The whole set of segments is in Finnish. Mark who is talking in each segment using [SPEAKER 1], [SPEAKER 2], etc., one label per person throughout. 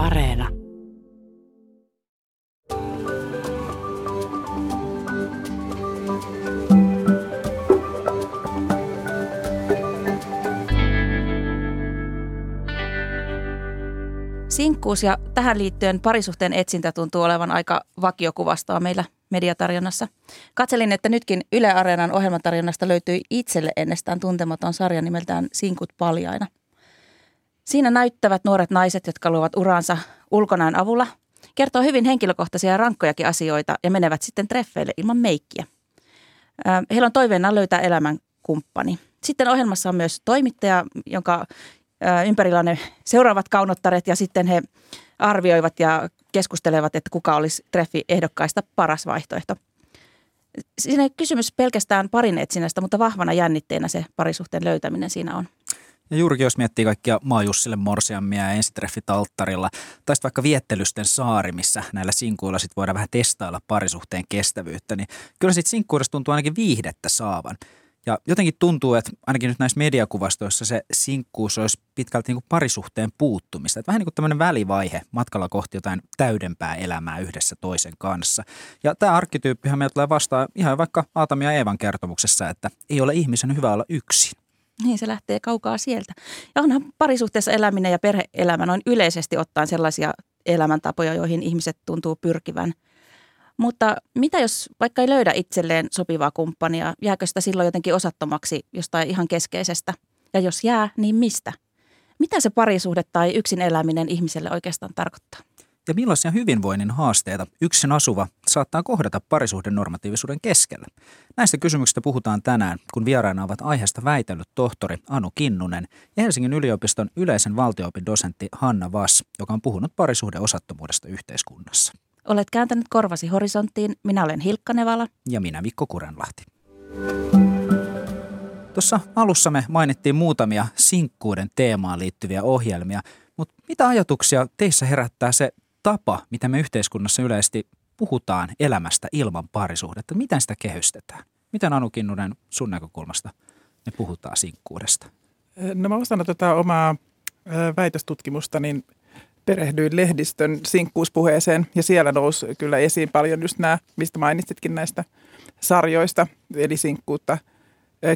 [SPEAKER 1] Areena.
[SPEAKER 2] Sinkkuus ja tähän liittyen parisuhteen etsintä tuntuu olevan aika vakiokuvastoa meillä mediatarjonnassa. Katselin, että nytkin Yle Areenan ohjelmatarjonnasta löytyi itselle ennestään tuntematon sarja nimeltään Sinkut paljaina. Siinä näyttävät nuoret naiset, jotka luovat uransa ulkonaan avulla, kertoo hyvin henkilökohtaisia ja rankkojakin asioita ja menevät sitten treffeille ilman meikkiä. Heillä on toiveena löytää elämän kumppani. Sitten ohjelmassa on myös toimittaja, jonka ympärillä on ne seuraavat kaunottaret ja sitten he arvioivat ja keskustelevat, että kuka olisi treffi ehdokkaista paras vaihtoehto. Siinä ei kysymys pelkästään parin etsinnästä, mutta vahvana jännitteenä se parisuhteen löytäminen siinä on.
[SPEAKER 3] Ja juurikin jos miettii kaikkia Maajussille morsiammia ja ensitreffit alttarilla, tai sitten vaikka viettelysten saari, missä näillä sinkuilla sit voidaan vähän testailla parisuhteen kestävyyttä, niin kyllä sitten sinkkuudessa tuntuu ainakin viihdettä saavan. Ja jotenkin tuntuu, että ainakin nyt näissä mediakuvastoissa se sinkkuus olisi pitkälti niin kuin parisuhteen puuttumista. Että vähän niin kuin tämmöinen välivaihe matkalla kohti jotain täydempää elämää yhdessä toisen kanssa. Ja tämä arkkityyppihän meillä tulee vastaan ihan vaikka Aatami ja Eevan kertomuksessa, että ei ole ihmisen hyvä olla yksin.
[SPEAKER 2] Niin, se lähtee kaukaa sieltä. Ja onhan parisuhteessa eläminen ja perheelämä noin yleisesti ottaen sellaisia elämäntapoja, joihin ihmiset tuntuu pyrkivän – mutta mitä jos vaikka ei löydä itselleen sopivaa kumppania, jääkö sitä silloin jotenkin osattomaksi jostain ihan keskeisestä? Ja jos jää, niin mistä? Mitä se parisuhde tai yksin eläminen ihmiselle oikeastaan tarkoittaa?
[SPEAKER 3] Ja millaisia hyvinvoinnin haasteita yksin asuva saattaa kohdata parisuhden normatiivisuuden keskellä? Näistä kysymyksistä puhutaan tänään, kun vieraina ovat aiheesta väitellyt tohtori Anu Kinnunen ja Helsingin yliopiston yleisen valtioopin dosentti Hanna Vass, joka on puhunut parisuhden osattomuudesta yhteiskunnassa.
[SPEAKER 2] Olet kääntänyt korvasi horisonttiin. Minä olen Hilkka Nevala.
[SPEAKER 3] Ja minä Mikko Kurenlahti. Tuossa alussa me mainittiin muutamia sinkkuuden teemaan liittyviä ohjelmia, mutta mitä ajatuksia teissä herättää se tapa, mitä me yhteiskunnassa yleisesti puhutaan elämästä ilman parisuhdetta? Miten sitä kehystetään? Miten Anu Kinnunen sun näkökulmasta me puhutaan sinkkuudesta?
[SPEAKER 4] No mä osana tätä omaa väitöstutkimusta, niin perehdyin lehdistön sinkkuuspuheeseen ja siellä nousi kyllä esiin paljon just nämä, mistä mainitsitkin näistä sarjoista, eli sinkkuutta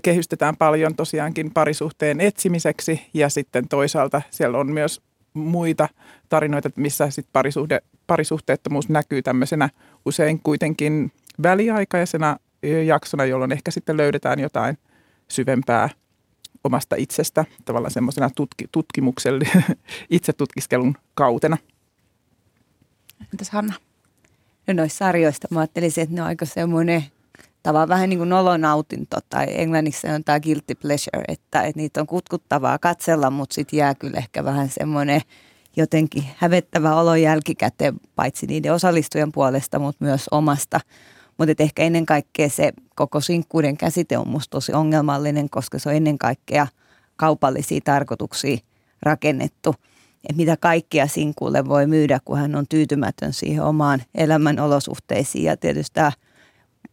[SPEAKER 4] kehystetään paljon tosiaankin parisuhteen etsimiseksi ja sitten toisaalta siellä on myös muita tarinoita, missä sit parisuhde, parisuhteettomuus näkyy tämmöisenä usein kuitenkin väliaikaisena jaksona, jolloin ehkä sitten löydetään jotain syvempää omasta itsestä tavallaan semmoisena tutki, tutkimuksellisen itsetutkiskelun kautena.
[SPEAKER 2] Entäs Hanna?
[SPEAKER 5] No noissa sarjoista mä ajattelisin, että ne on aika semmoinen tavallaan vähän niin kuin nolonautinto tai englannissa on tämä guilty pleasure, että, että niitä on kutkuttavaa katsella, mutta sitten jää kyllä ehkä vähän semmoinen jotenkin hävettävä olo jälkikäteen, paitsi niiden osallistujan puolesta, mutta myös omasta. Mutta ehkä ennen kaikkea se koko sinkkuuden käsite on musta tosi ongelmallinen, koska se on ennen kaikkea kaupallisia tarkoituksia rakennettu. Että mitä kaikkia sinkulle voi myydä, kun hän on tyytymätön siihen omaan elämän olosuhteisiin. Ja tietysti tämä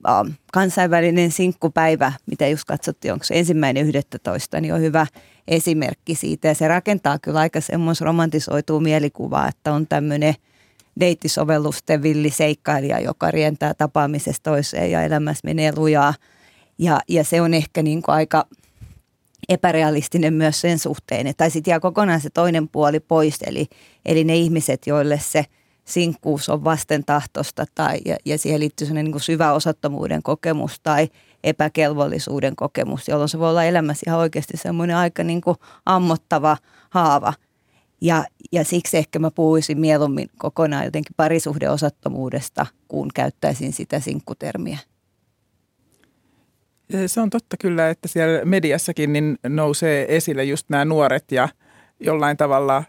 [SPEAKER 5] äh, kansainvälinen sinkkupäivä, mitä just katsottiin, onko se ensimmäinen 11, niin on hyvä esimerkki siitä. Ja se rakentaa kyllä aika semmoista romantisoituu mielikuvaa, että on tämmöinen – deittisovellusten villi seikkailija, joka rientää tapaamisesta toiseen ja elämässä menee lujaa. Ja, ja se on ehkä niin kuin aika epärealistinen myös sen suhteen, tai sitten jää kokonaan se toinen puoli pois, eli, eli ne ihmiset, joille se sinkkuus on vastentahtosta tai, ja, ja siihen liittyy sellainen niin syvä osattomuuden kokemus tai epäkelvollisuuden kokemus, jolloin se voi olla elämässä ihan oikeasti semmoinen aika niin kuin ammottava haava – ja, ja siksi ehkä mä puhuisin mieluummin kokonaan jotenkin parisuhdeosattomuudesta, kun käyttäisin sitä sinkkutermiä.
[SPEAKER 4] Se on totta kyllä, että siellä mediassakin niin nousee esille just nämä nuoret ja jollain tavalla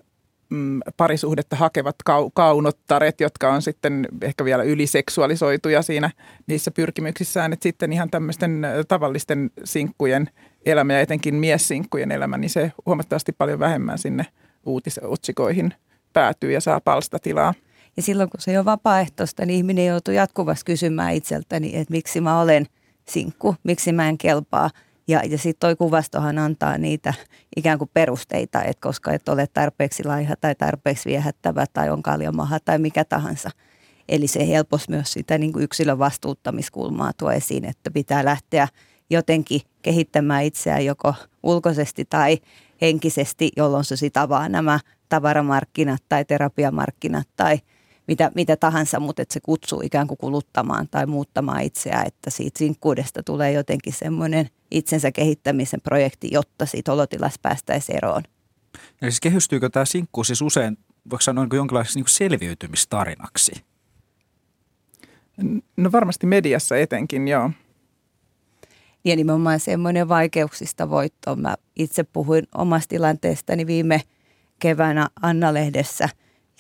[SPEAKER 4] mm, parisuhdetta hakevat kau- kaunottaret, jotka on sitten ehkä vielä yliseksuaalisoituja siinä niissä pyrkimyksissään. Että sitten ihan tämmöisten tavallisten sinkkujen elämä ja etenkin miessinkkujen elämä, niin se huomattavasti paljon vähemmän sinne – uutisotsikoihin päätyy ja saa palstatilaa.
[SPEAKER 5] Ja silloin kun se ole vapaaehtoista, niin ihminen joutuu jatkuvasti kysymään itseltäni, että miksi mä olen sinkku, miksi mä en kelpaa. Ja, ja sitten toi kuvastohan antaa niitä ikään kuin perusteita, että koska et ole tarpeeksi laiha tai tarpeeksi viehättävä tai on kaljamaha tai mikä tahansa. Eli se helposti myös sitä niin kuin yksilön vastuuttamiskulmaa tuo esiin, että pitää lähteä jotenkin kehittämään itseään joko ulkoisesti tai henkisesti, jolloin se sitä avaa nämä tavaramarkkinat tai terapiamarkkinat tai mitä, mitä tahansa, mutta että se kutsuu ikään kuin kuluttamaan tai muuttamaan itseään, että siitä sinkkuudesta tulee jotenkin semmoinen itsensä kehittämisen projekti, jotta siitä olotilassa päästäisiin eroon.
[SPEAKER 3] Eli siis kehystyykö tämä sinkku siis usein, voiko sanoa niin jonkinlaiseksi niin selviytymistarinaksi?
[SPEAKER 4] No varmasti mediassa etenkin, joo.
[SPEAKER 5] Ja nimenomaan semmoinen vaikeuksista voitto. Mä itse puhuin omasta tilanteestani viime keväänä Anna-lehdessä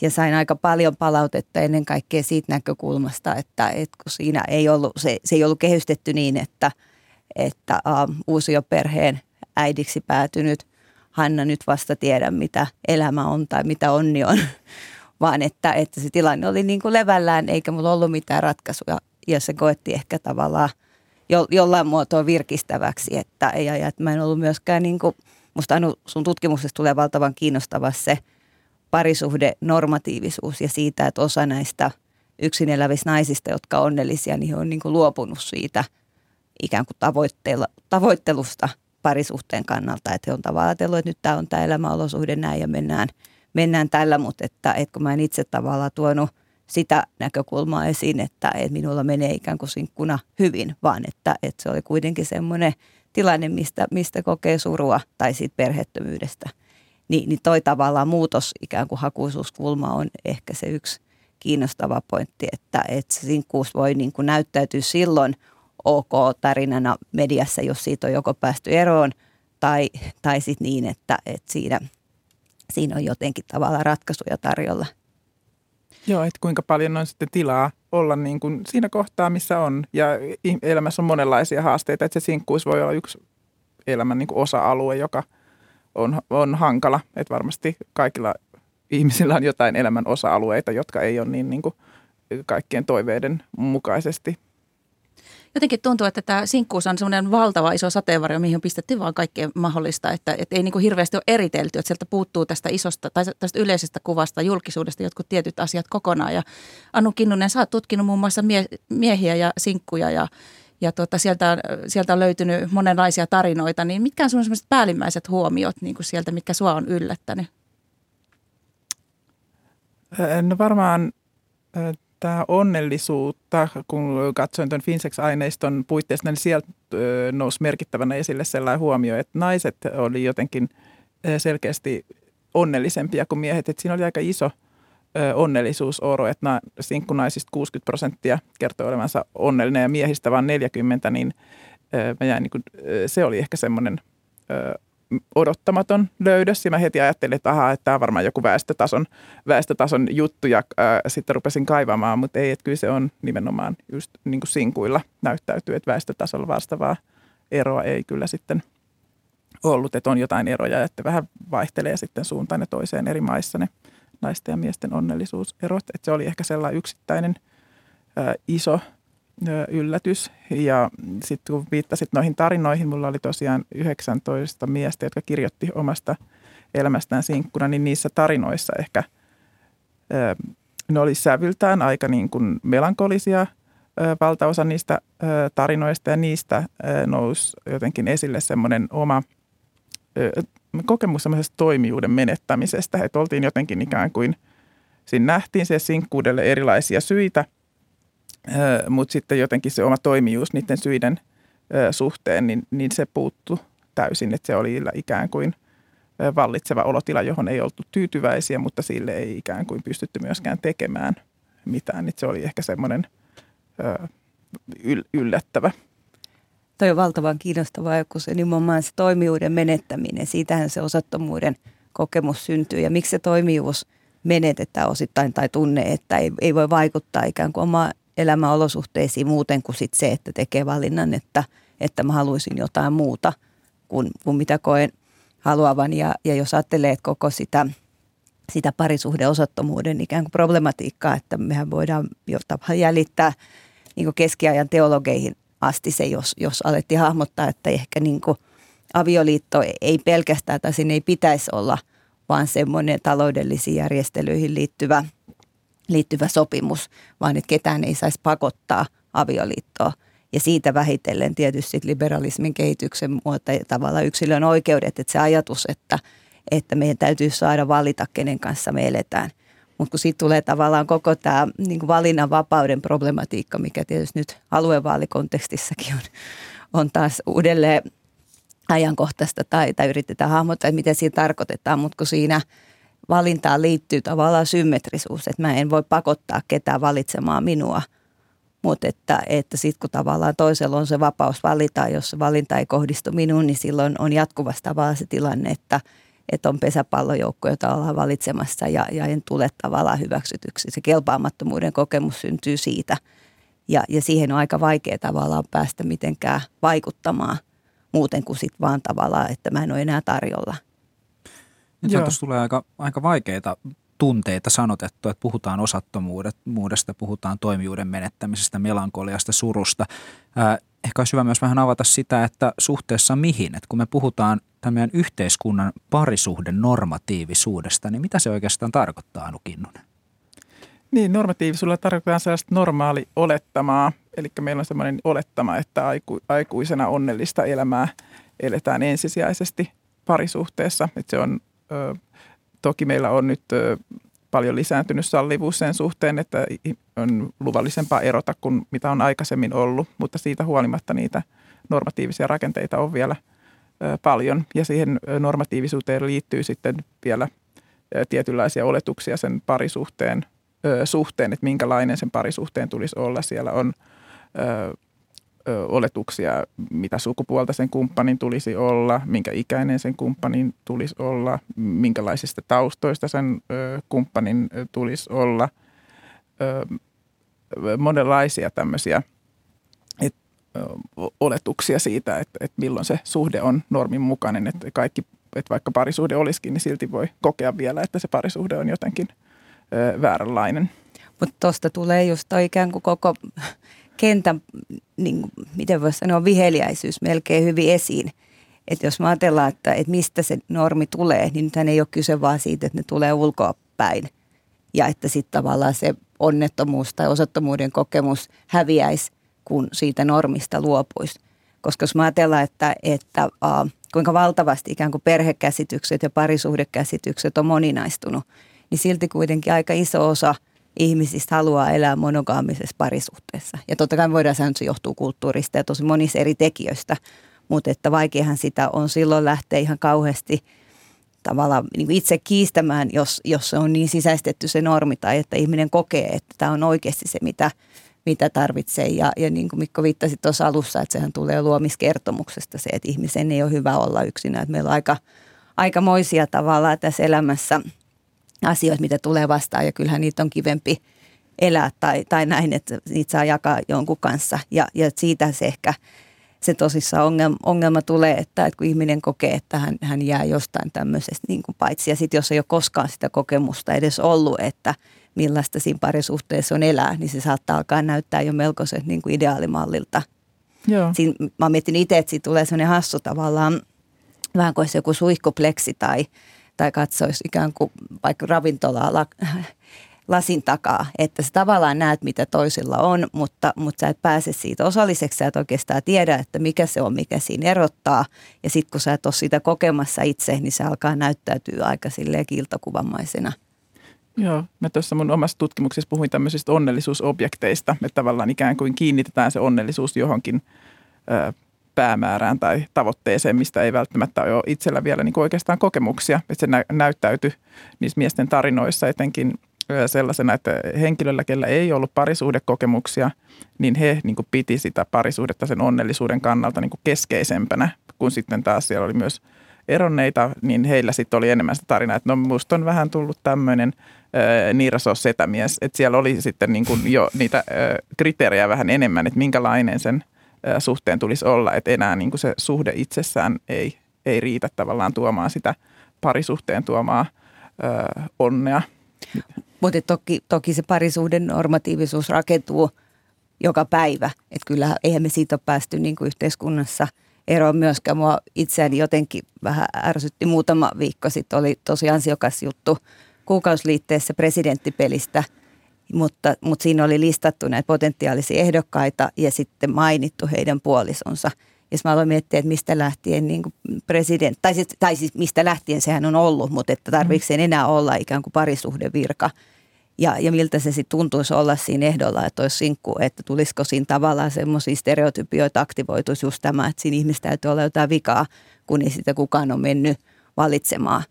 [SPEAKER 5] ja sain aika paljon palautetta ennen kaikkea siitä näkökulmasta, että, että kun siinä ei ollut, se, se ei ollut kehystetty niin, että, että uh, uusioperheen äidiksi päätynyt Hanna nyt vasta tiedä, mitä elämä on tai mitä onni on, vaan että, että se tilanne oli niin kuin levällään eikä mulla ollut mitään ratkaisuja ja se koetti ehkä tavallaan – jo, jollain muotoa virkistäväksi. Että, ja, ja että mä en ollut myöskään, niin kuin, musta sun tutkimuksesta tulee valtavan kiinnostava se parisuhde normatiivisuus ja siitä, että osa näistä yksin elävistä naisista, jotka on onnellisia, niin he on niin kuin luopunut siitä ikään kuin tavoittelusta parisuhteen kannalta. Että he on tavallaan ajatellut, että nyt tämä on tämä elämäolosuhde näin ja mennään, mennään tällä, mutta että, että kun mä en itse tavallaan tuonut – sitä näkökulmaa esiin, että, että minulla menee ikään kuin sinkkuna hyvin, vaan että, että se oli kuitenkin semmoinen tilanne, mistä, mistä kokee surua tai siitä perhettömyydestä. Ni, niin toi tavallaan muutos ikään kuin hakuisuuskulma on ehkä se yksi kiinnostava pointti, että, että se sinkkuus voi niin kuin näyttäytyä silloin ok-tarinana mediassa, jos siitä on joko päästy eroon tai, tai sitten niin, että, että siinä, siinä on jotenkin tavallaan ratkaisuja tarjolla –
[SPEAKER 4] Joo, että kuinka paljon on sitten tilaa olla niin kuin siinä kohtaa, missä on. Ja elämässä on monenlaisia haasteita, että se sinkkuus voi olla yksi elämän niin kuin osa-alue, joka on, on hankala. Että varmasti kaikilla ihmisillä on jotain elämän osa-alueita, jotka ei ole niin, niin kuin kaikkien toiveiden mukaisesti
[SPEAKER 2] jotenkin tuntuu, että tämä sinkkuus on semmoinen valtava iso sateenvarjo, mihin on pistetty vaan kaikkea mahdollista, että, että ei niin kuin hirveästi ole eritelty, että sieltä puuttuu tästä isosta tai tästä yleisestä kuvasta julkisuudesta jotkut tietyt asiat kokonaan. Ja Anu Kinnunen, sä oot tutkinut muun muassa mie- miehiä ja sinkkuja ja, ja tuota, sieltä, sieltä on löytynyt monenlaisia tarinoita, niin mitkä on sun sellaiset päällimmäiset huomiot niin kuin sieltä, mitkä sua on yllättänyt?
[SPEAKER 4] No varmaan tämä onnellisuutta, kun katsoin tuon Finsex-aineiston puitteissa, niin sieltä nousi merkittävänä esille sellainen huomio, että naiset oli jotenkin selkeästi onnellisempia kuin miehet. Että siinä oli aika iso onnellisuusoro, että sinkkunaisista 60 prosenttia kertoi olevansa onnellinen ja miehistä vain 40, niin mä jäin, niin kuin, se oli ehkä semmoinen odottamaton löydös. Ja mä heti ajattelin, että ahaa, että tämä on varmaan joku väestötason, väestötason juttu ja sitten rupesin kaivamaan, mutta ei, että kyllä se on nimenomaan just niin kuin sinkuilla näyttäytyy, että väestötasolla vastaavaa eroa ei kyllä sitten ollut, että on jotain eroja, että vähän vaihtelee sitten suuntaan ja toiseen eri maissa ne naisten ja miesten onnellisuuserot, että se oli ehkä sellainen yksittäinen äh, iso yllätys. Ja sitten kun viittasit noihin tarinoihin, mulla oli tosiaan 19 miestä, jotka kirjoitti omasta elämästään sinkkuna, niin niissä tarinoissa ehkä ne oli sävyltään aika niin kuin melankolisia valtaosa niistä tarinoista ja niistä nousi jotenkin esille semmoinen oma kokemus semmoisesta toimijuuden menettämisestä, että oltiin jotenkin ikään kuin, siinä nähtiin se sinkkuudelle erilaisia syitä – mutta sitten jotenkin se oma toimijuus niiden syiden suhteen, niin, niin se puuttu täysin, että se oli ikään kuin vallitseva olotila, johon ei oltu tyytyväisiä, mutta sille ei ikään kuin pystytty myöskään tekemään mitään. Että se oli ehkä semmoinen yllättävä.
[SPEAKER 5] Toi on valtavan kiinnostavaa, kun se nimenomaan se toimijuuden menettäminen, siitähän se osattomuuden kokemus syntyy. Ja miksi se toimijuus menetetään osittain tai tunne, että ei, ei voi vaikuttaa ikään kuin omaa elämäolosuhteisiin muuten kuin sit se, että tekee valinnan, että, että mä haluaisin jotain muuta kuin, kuin mitä koen haluavan. Ja, ja jos ajattelee, että koko sitä, sitä parisuhdeosattomuuden ikään kuin problematiikkaa, että mehän voidaan jäljittää niin keskiajan teologeihin asti se, jos, jos alettiin hahmottaa, että ehkä niin kuin avioliitto ei pelkästään tai siinä ei pitäisi olla, vaan semmoinen taloudellisiin järjestelyihin liittyvä, liittyvä sopimus, vaan että ketään ei saisi pakottaa avioliittoa. Ja siitä vähitellen tietysti liberalismin kehityksen muuta tavalla yksilön oikeudet, että se ajatus, että, että meidän täytyy saada valita, kenen kanssa me eletään. Mutta kun siitä tulee tavallaan koko tämä niin valinnanvapauden problematiikka, mikä tietysti nyt aluevaalikontekstissakin on, on taas uudelleen ajankohtaista tai, tai yritetään hahmottaa, että mitä siinä tarkoitetaan, mutta kun siinä valintaan liittyy tavallaan symmetrisuus, että mä en voi pakottaa ketään valitsemaan minua – mutta että, että sitten kun tavallaan toisella on se vapaus valita, jos se valinta ei kohdistu minuun, niin silloin on jatkuvasti tavallaan se tilanne, että, että on pesäpallojoukko, jota ollaan valitsemassa ja, ja en tule tavallaan hyväksytyksi. Se kelpaamattomuuden kokemus syntyy siitä ja, ja siihen on aika vaikea tavallaan päästä mitenkään vaikuttamaan muuten kuin sitten vaan tavallaan, että mä en ole enää tarjolla.
[SPEAKER 3] Nyt tuossa tulee aika, aika vaikeita tunteita sanotettu, että puhutaan osattomuudesta, puhutaan toimijuuden menettämisestä, melankoliasta, surusta. Ehkä olisi hyvä myös vähän avata sitä, että suhteessa mihin, että kun me puhutaan tämän yhteiskunnan parisuhden normatiivisuudesta, niin mitä se oikeastaan tarkoittaa, Anu Kinnunen?
[SPEAKER 4] Niin, normatiivisuudella tarkoittaa sellaista normaali olettamaa, eli meillä on sellainen olettama, että aiku, aikuisena onnellista elämää eletään ensisijaisesti parisuhteessa, että se on ö, Toki meillä on nyt paljon lisääntynyt sallivuus sen suhteen, että on luvallisempaa erota kuin mitä on aikaisemmin ollut, mutta siitä huolimatta niitä normatiivisia rakenteita on vielä paljon ja siihen normatiivisuuteen liittyy sitten vielä tietynlaisia oletuksia sen parisuhteen suhteen, että minkälainen sen parisuhteen tulisi olla. Siellä on oletuksia, mitä sukupuolta sen kumppanin tulisi olla, minkä ikäinen sen kumppanin tulisi olla, minkälaisista taustoista sen kumppanin tulisi olla. Monenlaisia tämmöisiä et, oletuksia siitä, että, että milloin se suhde on normin mukainen, että kaikki, että vaikka parisuhde olisikin, niin silti voi kokea vielä, että se parisuhde on jotenkin vääränlainen.
[SPEAKER 5] Mutta tuosta tulee just toi ikään kuin koko kentän, niin, miten voisi sanoa, viheliäisyys melkein hyvin esiin. Että jos me ajatellaan, että, että mistä se normi tulee, niin nythän ei ole kyse vaan siitä, että ne tulee ulkoa päin. Ja että sitten tavallaan se onnettomuus tai osattomuuden kokemus häviäisi, kun siitä normista luopuisi. Koska jos me ajatellaan, että, että uh, kuinka valtavasti ikään kuin perhekäsitykset ja parisuhdekäsitykset on moninaistunut, niin silti kuitenkin aika iso osa – ihmisistä haluaa elää monogaamisessa parisuhteessa. Ja totta kai voidaan sanoa, että se johtuu kulttuurista ja tosi monista eri tekijöistä, mutta että vaikeahan sitä on silloin lähteä ihan kauheasti tavallaan niin itse kiistämään, jos, jos se on niin sisäistetty se normi tai että ihminen kokee, että tämä on oikeasti se, mitä, mitä tarvitsee. Ja, ja niin kuin Mikko viittasi tuossa alussa, että sehän tulee luomiskertomuksesta se, että ihmisen ei ole hyvä olla yksinä. Että meillä on aika, aikamoisia tavallaan tässä elämässä – asioita, mitä tulee vastaan ja kyllähän niitä on kivempi elää tai, tai näin, että niitä saa jakaa jonkun kanssa ja, ja siitä se ehkä se tosissaan ongelma, ongelma tulee, että, että kun ihminen kokee, että hän, hän jää jostain tämmöisestä niin kuin paitsi ja sitten jos ei ole koskaan sitä kokemusta edes ollut, että millaista siinä parisuhteessa on elää, niin se saattaa alkaa näyttää jo melkoisen niin kuin ideaalimallilta. Joo. Siinä, mä mietin itse, että siitä tulee sellainen hassu tavallaan, vähän kuin joku suihkupleksi tai tai katsoisi ikään kuin vaikka ravintolaa la, lasin takaa, että sä tavallaan näet, mitä toisilla on, mutta, mutta sä et pääse siitä osalliseksi, sä et oikeastaan tiedä, että mikä se on, mikä siinä erottaa. Ja sitten kun sä et ole sitä kokemassa itse, niin se alkaa näyttäytyä aika silleen kiiltokuvamaisena.
[SPEAKER 4] Joo, mä tuossa mun omassa tutkimuksessa puhuin tämmöisistä onnellisuusobjekteista, että tavallaan ikään kuin kiinnitetään se onnellisuus johonkin ö, päämäärään tai tavoitteeseen, mistä ei välttämättä ole itsellä vielä niin oikeastaan kokemuksia. Että se nä- näyttäytyi niissä miesten tarinoissa etenkin sellaisena, että henkilöllä, kellä ei ollut parisuhdekokemuksia, niin he niin kuin piti sitä parisuhdetta sen onnellisuuden kannalta niin kuin keskeisempänä, kun sitten taas siellä oli myös eronneita, niin heillä sitten oli enemmän sitä tarinaa, että no musta on vähän tullut tämmöinen Niiraso setämies, että siellä oli sitten niin kuin jo niitä äh, kriteerejä vähän enemmän, että minkälainen sen suhteen tulisi olla, että enää niin kuin se suhde itsessään ei, ei riitä tavallaan tuomaan sitä parisuhteen tuomaa ö, onnea.
[SPEAKER 5] Mutta toki, toki se parisuuden normatiivisuus rakentuu joka päivä. Että kyllä eihän me siitä ole päästy niin kuin yhteiskunnassa eroon myöskään. Mua itseäni jotenkin vähän ärsytti muutama viikko sitten. Oli tosi ansiokas juttu kuukausliitteessä presidenttipelistä, mutta, mutta siinä oli listattu näitä potentiaalisia ehdokkaita ja sitten mainittu heidän puolisonsa – ja mä aloin miettiä, että mistä lähtien niin president, tai siis, tai siis mistä lähtien sehän on ollut, mutta että tarvitseeko sen enää olla ikään kuin parisuhdevirka. Ja, ja miltä se sitten tuntuisi olla siinä ehdolla, että olisi sinkku, että tulisiko siinä tavallaan semmoisia stereotypioita aktivoituisi just tämä, että siinä ihmistä täytyy olla jotain vikaa, kun ei sitä kukaan on mennyt valitsemaan.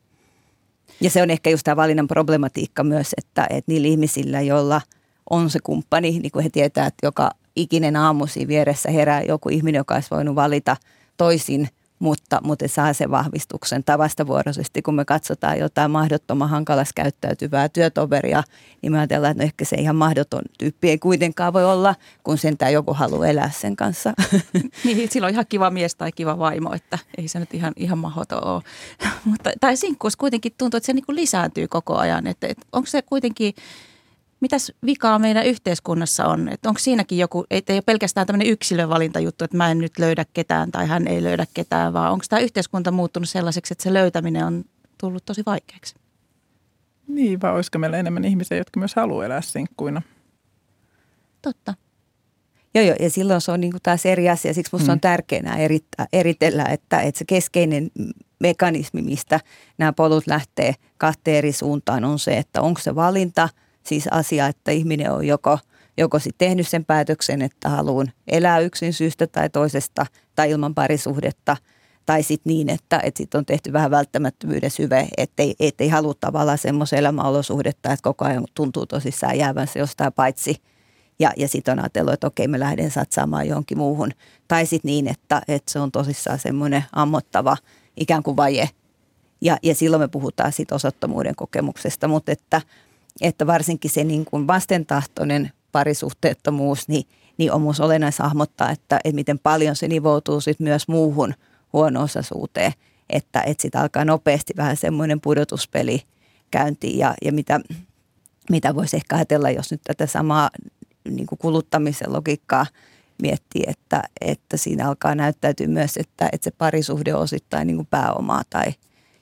[SPEAKER 5] Ja se on ehkä just tämä valinnan problematiikka myös, että, että niillä ihmisillä, joilla on se kumppani, niin kuin he tietää, että joka ikinen aamu siinä vieressä herää joku ihminen, joka olisi voinut valita toisin, mutta, mutta saa sen vahvistuksen. Tai vastavuoroisesti, kun me katsotaan jotain mahdottoman hankalas käyttäytyvää työtoveria, niin me ajatellaan, että no ehkä se ihan mahdoton tyyppi ei kuitenkaan voi olla, kun sentään joku haluaa elää sen kanssa.
[SPEAKER 2] Niin, sillä on ihan kiva mies tai kiva vaimo, että ei se nyt ihan, ihan mahdoton ole. mutta, tai sinkkuus kuitenkin tuntuu, että se niin kuin lisääntyy koko ajan. Että, että onko se kuitenkin mitäs vikaa meidän yhteiskunnassa on? Että onko siinäkin joku, ei ole pelkästään tämmöinen yksilövalintajuttu, että mä en nyt löydä ketään tai hän ei löydä ketään, vaan onko tämä yhteiskunta muuttunut sellaiseksi, että se löytäminen on tullut tosi vaikeaksi?
[SPEAKER 4] Niin, vai olisiko meillä enemmän ihmisiä, jotka myös haluaa elää sinkkuina?
[SPEAKER 2] Totta.
[SPEAKER 5] Joo, joo, ja silloin se on niin kuin taas eri asia. Siksi minusta mm. on tärkeää erittää, eritellä, että, että se keskeinen mekanismi, mistä nämä polut lähtee kahteen eri suuntaan, on se, että onko se valinta – siis asia, että ihminen on joko, joko sit tehnyt sen päätöksen, että haluan elää yksin syystä tai toisesta tai ilman parisuhdetta, tai sitten niin, että, että sit on tehty vähän välttämättömyyden syve, ettei, ettei halua tavallaan semmoisen elämäolosuhdetta, että koko ajan tuntuu tosissaan jäävänsä jostain paitsi. Ja, ja sitten on ajatellut, että okei, mä lähden satsaamaan johonkin muuhun. Tai sitten niin, että, että se on tosissaan semmoinen ammottava ikään kuin vaje. Ja, ja silloin me puhutaan sitten osattomuuden kokemuksesta, mutta että – että varsinkin se niin kuin vastentahtoinen parisuhteettomuus, niin, niin on minusta olennaista hahmottaa, että, että miten paljon se nivoutuu sit myös muuhun huono-osaisuuteen, että, että sitten alkaa nopeasti vähän semmoinen pudotuspeli käyntiin ja, ja mitä, mitä voisi ehkä ajatella, jos nyt tätä samaa niin kuin kuluttamisen logiikkaa miettii, että, että siinä alkaa näyttäytyä myös, että, että se parisuhde on osittain niin kuin pääomaa tai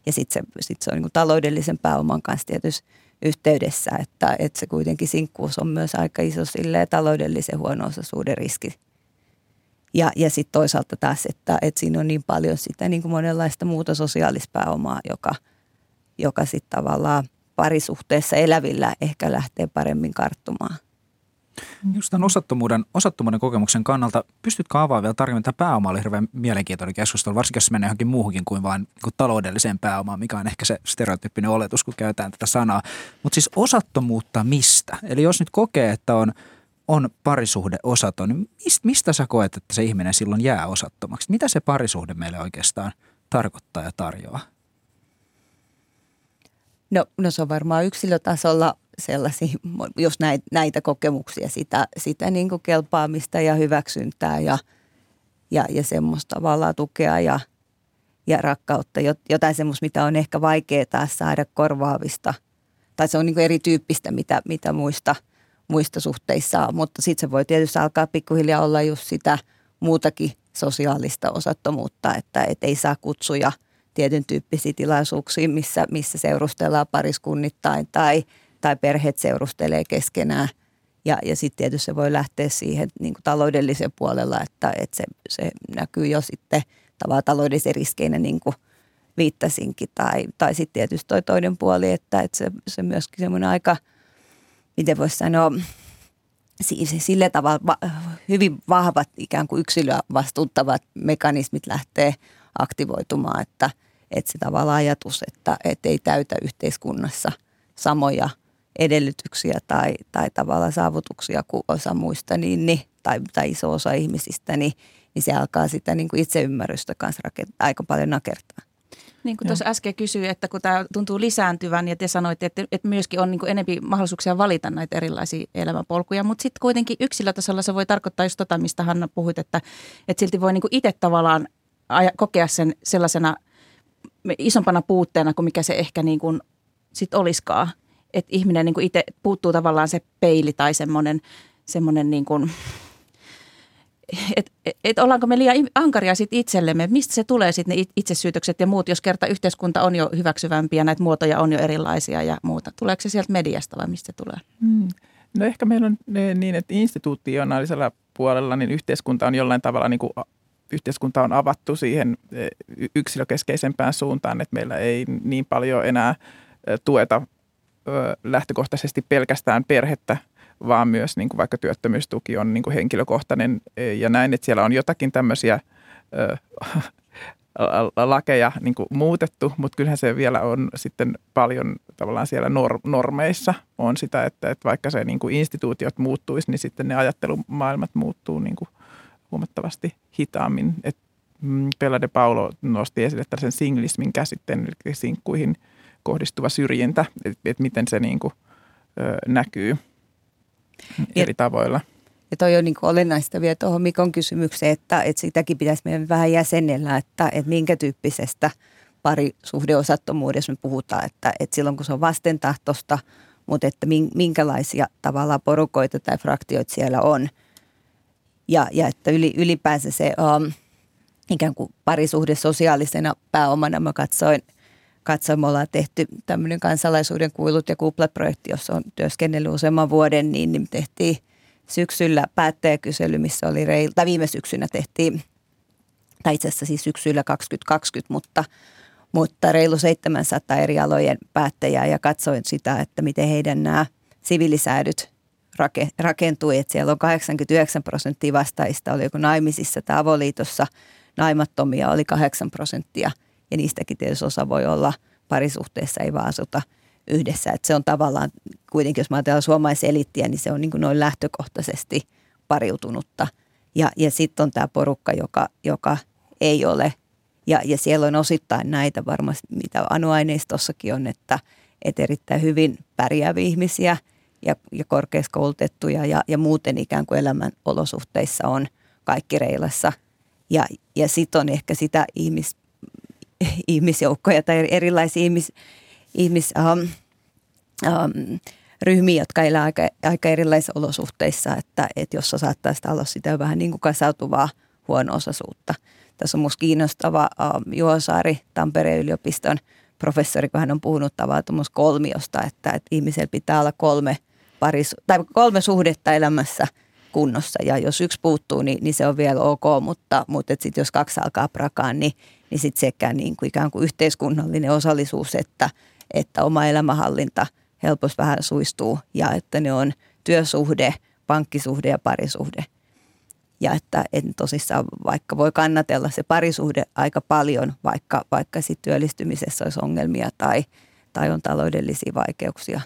[SPEAKER 5] ja sitten se, sit se on niin kuin taloudellisen pääoman kanssa tietysti yhteydessä, että, että se kuitenkin sinkkuus on myös aika iso silleen, taloudellisen huono-osaisuuden riski. Ja, ja sitten toisaalta taas, että, että siinä on niin paljon sitä niin kuin monenlaista muuta sosiaalispääomaa, joka, joka sitten tavallaan parisuhteessa elävillä ehkä lähtee paremmin karttumaan.
[SPEAKER 3] Just tämän osattomuuden, osattomuuden kokemuksen kannalta, pystytkö avaamaan vielä tarkemmin? Tämä pääoma oli hirveän mielenkiintoinen keskustelu, varsinkin jos menee johonkin muuhunkin kuin vain kuin taloudelliseen pääomaan, mikä on ehkä se stereotyyppinen oletus, kun käytetään tätä sanaa. Mutta siis osattomuutta mistä? Eli jos nyt kokee, että on, on parisuhde osaton, niin mistä, mistä sä koet, että se ihminen silloin jää osattomaksi? Mitä se parisuhde meille oikeastaan tarkoittaa ja tarjoaa?
[SPEAKER 5] No, no se on varmaan yksilötasolla sellaisia, jos näitä, näitä kokemuksia, sitä, sitä niin kuin kelpaamista ja hyväksyntää ja, ja, ja semmoista tavallaan tukea ja, ja rakkautta. Jotain semmoista, mitä on ehkä vaikea taas saada korvaavista. Tai se on niin kuin erityyppistä, mitä, mitä muista, muista suhteissa on. Mutta sitten se voi tietysti alkaa pikkuhiljaa olla just sitä muutakin sosiaalista osattomuutta, että et ei saa kutsuja tietyn tyyppisiin tilaisuuksiin, missä, missä seurustellaan pariskunnittain tai – tai perheet seurustelee keskenään. Ja, ja sitten tietysti se voi lähteä siihen niin kuin taloudellisen puolella, että, että se, se näkyy jo sitten tavallaan taloudellisen riskeinä niin kuin viittasinkin. Tai, tai sitten tietysti toi toinen puoli, että, että se, se myöskin semmoinen aika, miten voisi sanoa, siis sillä tavalla va, hyvin vahvat ikään kuin yksilöä vastuuttavat mekanismit lähtee aktivoitumaan, että, että se tavallaan ajatus, että, että ei täytä yhteiskunnassa samoja – edellytyksiä tai, tai tavallaan saavutuksia kuin osa muista niin, niin, tai, tai iso osa ihmisistä, niin, niin se alkaa sitä niin kuin itseymmärrystä kanssa rakent- aika paljon nakertaa.
[SPEAKER 2] Niin kuin tuossa äsken kysyi, että kun tämä tuntuu lisääntyvän ja te sanoitte, että, että myöskin on niin kuin enempi mahdollisuuksia valita näitä erilaisia elämänpolkuja, mutta sitten kuitenkin yksilötasolla se voi tarkoittaa just tota, mistä Hanna puhuit, että, että silti voi niin kuin itse tavallaan kokea sen sellaisena isompana puutteena kuin mikä se ehkä niin kuin sit olisikaan että ihminen niin itse puuttuu tavallaan se peili tai semmoinen, semmoinen niin kuin, et, et, et ollaanko me liian ankaria sit itsellemme, mistä se tulee sitten ne itsesyytökset ja muut, jos kerta yhteiskunta on jo hyväksyvämpi ja näitä muotoja on jo erilaisia ja muuta. Tuleeko se sieltä mediasta vai mistä se tulee? Hmm.
[SPEAKER 4] No ehkä meillä on niin, että institutionaalisella puolella niin yhteiskunta on jollain tavalla niin kuin yhteiskunta on avattu siihen e, yksilökeskeisempään suuntaan, että meillä ei niin paljon enää e, tueta lähtökohtaisesti pelkästään perhettä, vaan myös niin kuin vaikka työttömyystuki on niin kuin henkilökohtainen e, ja näin, että siellä on jotakin tämmöisiä lakeja niin kuin muutettu, mutta kyllähän se vielä on sitten paljon tavallaan siellä normeissa on sitä, että, että vaikka se niin kuin instituutiot muuttuisi, niin sitten ne ajattelumaailmat muuttuu niin kuin huomattavasti hitaammin. Et mm, Pella de Paulo nosti esille tällaisen singlismin käsitteen, eli sinkkuihin kohdistuva syrjintä, että et miten se niin kuin, ö, näkyy eri tavoilla.
[SPEAKER 5] Ja toi on niin olennaista vielä tuohon Mikon kysymykseen, että, että sitäkin pitäisi meidän vähän jäsenellä, että, että minkä tyyppisestä parisuhdeosattomuudessa me puhutaan, että, että silloin kun se on vastentahtosta, mutta että minkälaisia tavallaan porukoita tai fraktioita siellä on. Ja, ja että yli, ylipäänsä se um, ikään kuin parisuhde sosiaalisena pääomana mä katsoin, ollaan tehty tämmöinen kansalaisuuden kuilut ja kuplat-projekti, jossa on työskennellyt useamman vuoden, niin, niin tehtiin – syksyllä päättäjäkysely, missä oli reilu, tai viime syksynä tehtiin, tai itse asiassa siis syksyllä 2020, mutta, mutta reilu 700 eri alojen päättäjää ja katsoin sitä, että miten heidän nämä sivilisäädyt rake, rakentui, että siellä on 89 prosenttia vastaista, oli joku naimisissa tai avoliitossa, naimattomia oli 8 prosenttia ja niistäkin tietysti osa voi olla parisuhteessa, ei vaan asuta – yhdessä. Että se on tavallaan kuitenkin, jos mä ajatellaan suomalaiseliittiä, niin se on niin kuin noin lähtökohtaisesti pariutunutta. Ja, ja sitten on tämä porukka, joka, joka ei ole. Ja, ja siellä on osittain näitä varmasti, mitä anuaineistossakin on, että, että erittäin hyvin pärjääviä ihmisiä ja, ja korkeaskoulutettuja ja, ja muuten ikään kuin elämän olosuhteissa on kaikki reilassa. Ja, ja sitten on ehkä sitä ihmis, ihmisjoukkoja tai erilaisia ihmis, ihmis, um, um, ryhmiä, jotka elää aika, aika erilaisissa olosuhteissa, että, että jossa saattaa sitä olla sitä vähän niin kuin kasautuvaa huono-osaisuutta. Tässä on minusta kiinnostava um, Juho Saari, Tampereen yliopiston professori, kun hän on puhunut tavallaan kolmiosta, että, että ihmisellä pitää olla kolme, paris, tai kolme suhdetta elämässä kunnossa. Ja jos yksi puuttuu, niin, niin se on vielä ok, mutta, mutta sitten jos kaksi alkaa prakaan, niin, niin sitten sekä niin kuin ikään kuin yhteiskunnallinen osallisuus että – että oma elämänhallinta helposti vähän suistuu ja että ne on työsuhde, pankkisuhde ja parisuhde. Ja että en tosissaan vaikka voi kannatella se parisuhde aika paljon, vaikka, vaikka sit työllistymisessä olisi ongelmia tai, tai on taloudellisia vaikeuksia.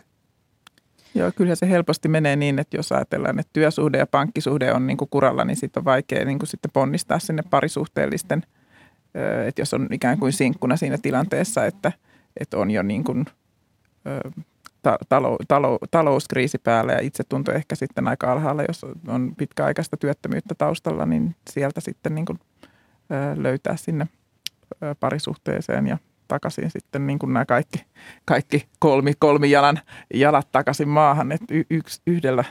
[SPEAKER 4] Joo, kyllä se helposti menee niin, että jos ajatellaan, että työsuhde ja pankkisuhde on niin kuin kuralla, niin sitten on vaikea niin kuin sitten ponnistaa sinne parisuhteellisten, että jos on ikään kuin sinkkuna siinä tilanteessa, että – että on jo niin kuin, ta, talo, talo, talouskriisi päällä ja itse tuntuu ehkä sitten aika alhaalla, jos on pitkäaikaista työttömyyttä taustalla, niin sieltä sitten niin kuin, löytää sinne parisuhteeseen ja takaisin sitten niin kuin nämä kaikki, kaikki kolmi, kolmi jalan, jalat takaisin maahan, että yksi, yhdellä,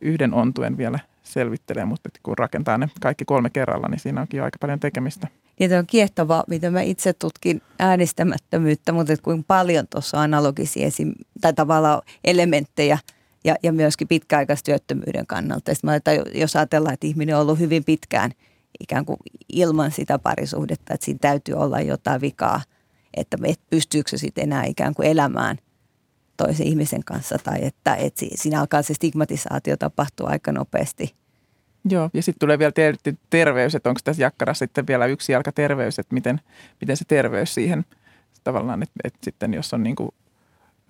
[SPEAKER 4] yhden ontuen vielä selvittelee, mutta kun rakentaa ne kaikki kolme kerralla, niin siinä onkin jo aika paljon tekemistä.
[SPEAKER 5] Niin on kiehtovaa, mitä mä itse tutkin äänestämättömyyttä, mutta että kuinka paljon tuossa analogisia esim, tai tavallaan elementtejä ja, ja myöskin pitkäaikaistyöttömyyden kannalta. Mä, että jos ajatellaan, että ihminen on ollut hyvin pitkään ikään kuin ilman sitä parisuhdetta, että siinä täytyy olla jotain vikaa, että pystyykö se sitten enää ikään kuin elämään toisen ihmisen kanssa tai että, että siinä alkaa se stigmatisaatio tapahtua aika nopeasti –
[SPEAKER 4] Joo, ja sitten tulee vielä terveys, että onko tässä jakkarassa sitten vielä yksi jalka terveys, että miten, miten se terveys siihen tavallaan, että, että sitten jos on niin kuin,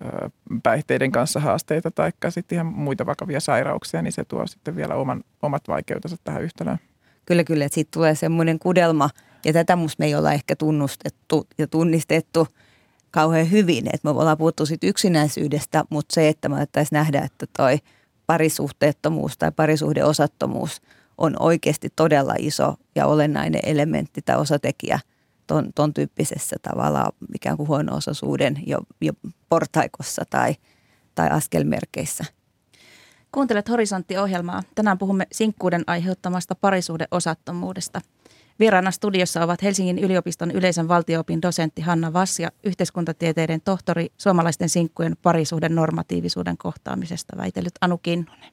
[SPEAKER 4] ö, päihteiden kanssa haasteita tai sitten ihan muita vakavia sairauksia, niin se tuo sitten vielä oman, omat vaikeutensa tähän yhtälöön.
[SPEAKER 5] Kyllä, kyllä, että siitä tulee semmoinen kudelma, ja tätä musta me ei olla ehkä tunnustettu ja tunnistettu kauhean hyvin, että me ollaan puhuttu siitä yksinäisyydestä, mutta se, että me nähdä, että toi – parisuhteettomuus tai parisuhdeosattomuus on oikeasti todella iso ja olennainen elementti tai osatekijä ton, ton tyyppisessä tavalla ikään kuin huono-osaisuuden jo, jo portaikossa tai, tai askelmerkeissä.
[SPEAKER 2] Kuuntelet Horisontti-ohjelmaa. Tänään puhumme sinkkuuden aiheuttamasta parisuhdeosattomuudesta. Vieraana studiossa ovat Helsingin yliopiston yleisen valtioopin dosentti Hanna Vass ja yhteiskuntatieteiden tohtori suomalaisten sinkkujen parisuhden normatiivisuuden kohtaamisesta väitellyt Anu Kinnunen.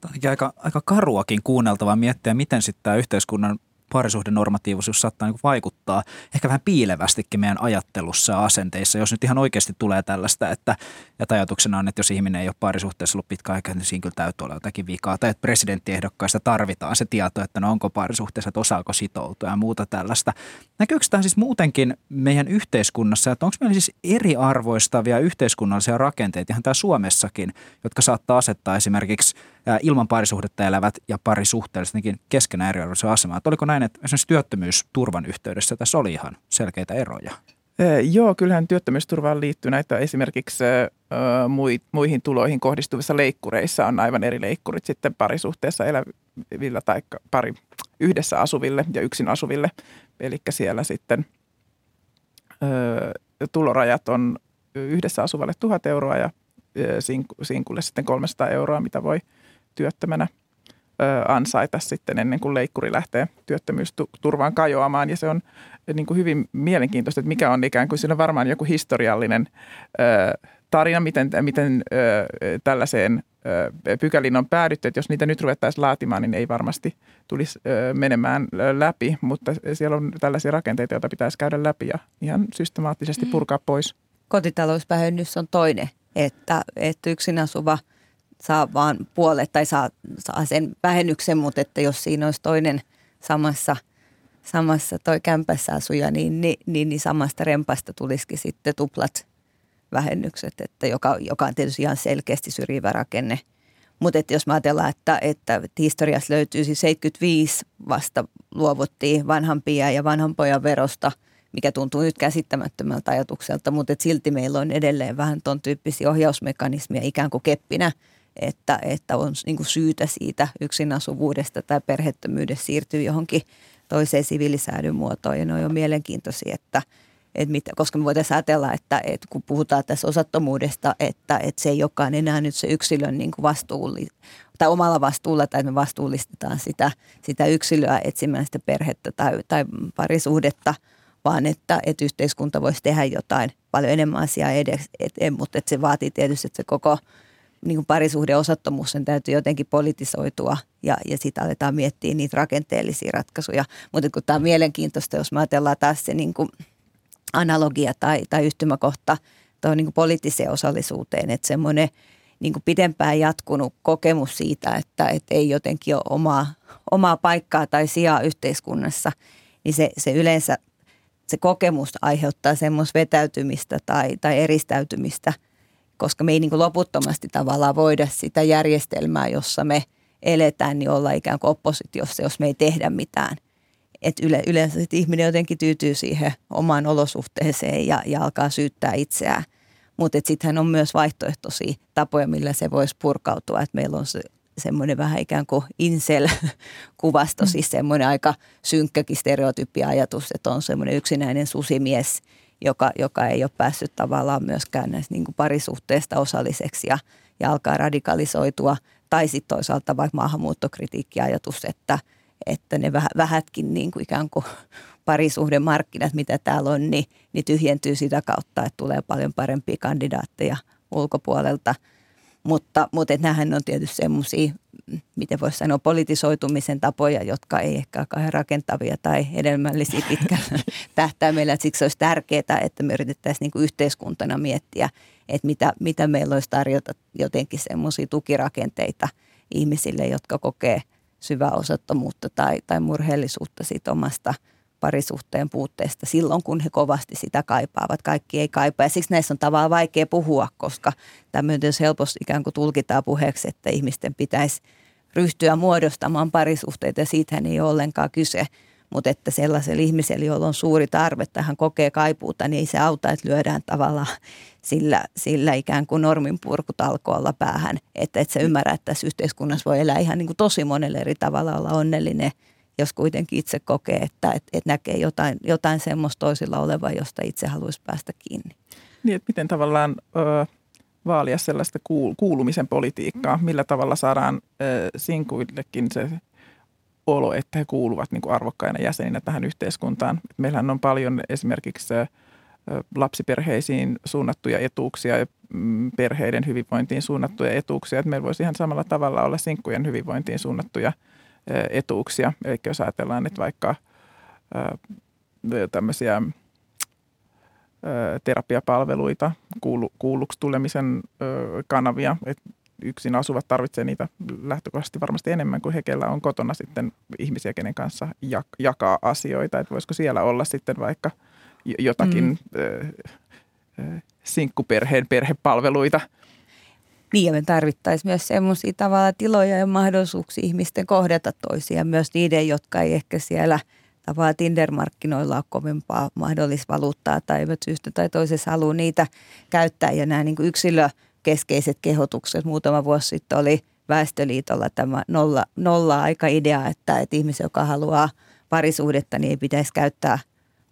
[SPEAKER 3] Tämä on aika, aika karuakin kuunneltavaa miettiä, miten sitten tämä yhteiskunnan parisuhdenormatiivisuus saattaa niin vaikuttaa ehkä vähän piilevästikin meidän ajattelussa ja asenteissa, jos nyt ihan oikeasti tulee tällaista, että, että ajatuksena on, että jos ihminen ei ole parisuhteessa ollut pitkä aika, niin siinä kyllä täytyy olla jotakin vikaa. Tai että presidenttiehdokkaista tarvitaan se tieto, että no onko parisuhteessa, että osaako sitoutua ja muuta tällaista. Näkyykö tämä siis muutenkin meidän yhteiskunnassa, että onko meillä siis eriarvoistavia yhteiskunnallisia rakenteita ihan täällä Suomessakin, jotka saattaa asettaa esimerkiksi ilman parisuhdetta elävät ja parisuhteellisetkin keskenään eriarvoisen asemaa. Että oliko näin, että esimerkiksi työttömyysturvan yhteydessä tässä oli ihan selkeitä eroja?
[SPEAKER 4] Joo, kyllähän työttömyysturvaan liittyy näitä esimerkiksi muihin tuloihin kohdistuvissa leikkureissa on aivan eri leikkurit sitten parisuhteessa elävillä tai pari yhdessä asuville ja yksin asuville. Eli siellä sitten tulorajat on yhdessä asuvalle tuhat euroa ja sinkulle sitten 300 euroa, mitä voi työttömänä ansaita sitten ennen kuin leikkuri lähtee työttömyysturvaan kajoamaan. Ja se on niin kuin hyvin mielenkiintoista, että mikä on ikään kuin, siinä on varmaan joku historiallinen tarina, miten, miten tällaiseen pykälin on päädytty, että jos niitä nyt ruvettaisiin laatimaan, niin ei varmasti tulisi menemään läpi, mutta siellä on tällaisia rakenteita, joita pitäisi käydä läpi ja ihan systemaattisesti purkaa pois.
[SPEAKER 5] Kotitalousvähennys on toinen, että, että yksin asuva – saa vaan puolet tai saa, saa sen vähennyksen, mutta että jos siinä olisi toinen samassa, samassa toi kämpässä asuja, niin, niin, niin, niin samasta rempasta tulisikin sitten tuplat vähennykset, että joka, joka on tietysti ihan selkeästi syrjivä rakenne. Mutta että jos mä ajatellaan, että, että historiassa löytyy siis 75 vasta luovuttiin vanhampia ja vanhan pojan verosta, mikä tuntuu nyt käsittämättömältä ajatukselta, mutta silti meillä on edelleen vähän ton tyyppisiä ohjausmekanismia ikään kuin keppinä – että, että on niin kuin syytä siitä yksinasuvuudesta tai perhettömyydestä siirtyä johonkin toiseen siviilisäädyn muotoon. Ja ne on mielenkiintoisia, että, että mit, koska me voitaisiin ajatella, että, että kun puhutaan tässä osattomuudesta, että, että se ei olekaan enää nyt se yksilön niin kuin vastuulli, tai omalla vastuulla, tai me vastuullistetaan sitä, sitä yksilöä etsimään sitä perhettä tai, tai parisuhdetta, vaan että, että yhteiskunta voisi tehdä jotain paljon enemmän asiaa edes, et, et, mutta että se vaatii tietysti, että se koko – niin kuin parisuhde osattomuus sen täytyy jotenkin politisoitua ja, ja sitten aletaan miettiä niitä rakenteellisia ratkaisuja. Mutta kun tämä on mielenkiintoista, jos me ajatellaan taas se niin kuin analogia tai, tai yhtymäkohta tuohon niin poliittiseen osallisuuteen, että semmoinen niin kuin pitempään jatkunut kokemus siitä, että, että ei jotenkin ole omaa, omaa paikkaa tai sijaa yhteiskunnassa, niin se, se yleensä se kokemus aiheuttaa semmoista vetäytymistä tai, tai eristäytymistä – koska me ei niin kuin loputtomasti tavallaan voida sitä järjestelmää, jossa me eletään, niin olla ikään kuin oppositiossa, jos me ei tehdä mitään. Et yle, yleensä sit ihminen jotenkin tyytyy siihen omaan olosuhteeseen ja, ja alkaa syyttää itseään. Mutta sittenhän on myös vaihtoehtoisia tapoja, millä se voisi purkautua. Että meillä on se semmoinen vähän ikään kuin incel-kuvasto, mm. siis semmoinen aika synkkäkin stereotypia-ajatus, että on semmoinen yksinäinen susimies – joka, joka ei ole päässyt tavallaan myöskään näistä niin kuin parisuhteesta osalliseksi ja, ja alkaa radikalisoitua. Tai sitten toisaalta vaikka maahanmuuttokritiikkiajatus, että, että ne vähätkin niin kuin ikään kuin parisuhdemarkkinat, mitä täällä on, niin, niin tyhjentyy sitä kautta, että tulee paljon parempia kandidaatteja ulkopuolelta. Mutta, mutta nämähän on tietysti semmoisia miten voisi sanoa, politisoitumisen tapoja, jotka ei ehkä ole kauhean rakentavia tai hedelmällisiä pitkällä tähtäimellä. Siksi olisi tärkeää, että me yritettäisiin niin kuin yhteiskuntana miettiä, että mitä, mitä meillä olisi tarjota jotenkin semmoisia tukirakenteita ihmisille, jotka kokee syvää osattomuutta tai, tai murheellisuutta siitä omasta parisuhteen puutteesta silloin, kun he kovasti sitä kaipaavat. Kaikki ei kaipaa ja siksi näissä on tavallaan vaikea puhua, koska tämmöinen helposti ikään kuin tulkitaan puheeksi, että ihmisten pitäisi ryhtyä muodostamaan parisuhteita ja siitähän ei ole ollenkaan kyse. Mutta että sellaisella ihmisellä, jolla on suuri tarve tai hän kokee kaipuuta, niin ei se auta, että lyödään tavallaan sillä, sillä ikään kuin norminpurkutalkoalla päähän. Että, että se ymmärrä, että tässä yhteiskunnassa voi elää ihan niin kuin tosi monelle eri tavalla olla onnellinen, jos kuitenkin itse kokee, että, että, että näkee jotain, jotain semmoista toisilla olevaa, josta itse haluaisi päästä kiinni.
[SPEAKER 4] Niin, että miten tavallaan... Öö vaalia sellaista kuulumisen politiikkaa, millä tavalla saadaan sinkuillekin se olo, että he kuuluvat niin kuin arvokkaina jäseninä tähän yhteiskuntaan. Meillähän on paljon esimerkiksi lapsiperheisiin suunnattuja etuuksia ja mm, perheiden hyvinvointiin suunnattuja etuuksia. Että meillä voisi ihan samalla tavalla olla sinkkujen hyvinvointiin suunnattuja etuuksia. Eli jos ajatellaan, että vaikka tämmöisiä terapiapalveluita, kuulu, kuulluksi tulemisen kanavia, että yksin asuvat tarvitsee niitä lähtökohtaisesti varmasti enemmän kuin he, kellä on kotona sitten ihmisiä, kenen kanssa jakaa asioita. Että voisiko siellä olla sitten vaikka jotakin mm. sinkkuperheen perhepalveluita.
[SPEAKER 5] Niin ja me tarvittaisiin myös semmoisia tavalla tiloja ja mahdollisuuksia ihmisten kohdata toisia. Myös niiden, jotka ei ehkä siellä tavallaan Tinder-markkinoilla ole kovempaa mahdollisvaluuttaa tai eivät syystä tai toisessa halua niitä käyttää. Ja nämä niin yksilö keskeiset kehotukset. Muutama vuosi sitten oli Väestöliitolla tämä nolla, nolla-aika-idea, että, että ihmisen, joka haluaa parisuhdetta, niin ei pitäisi käyttää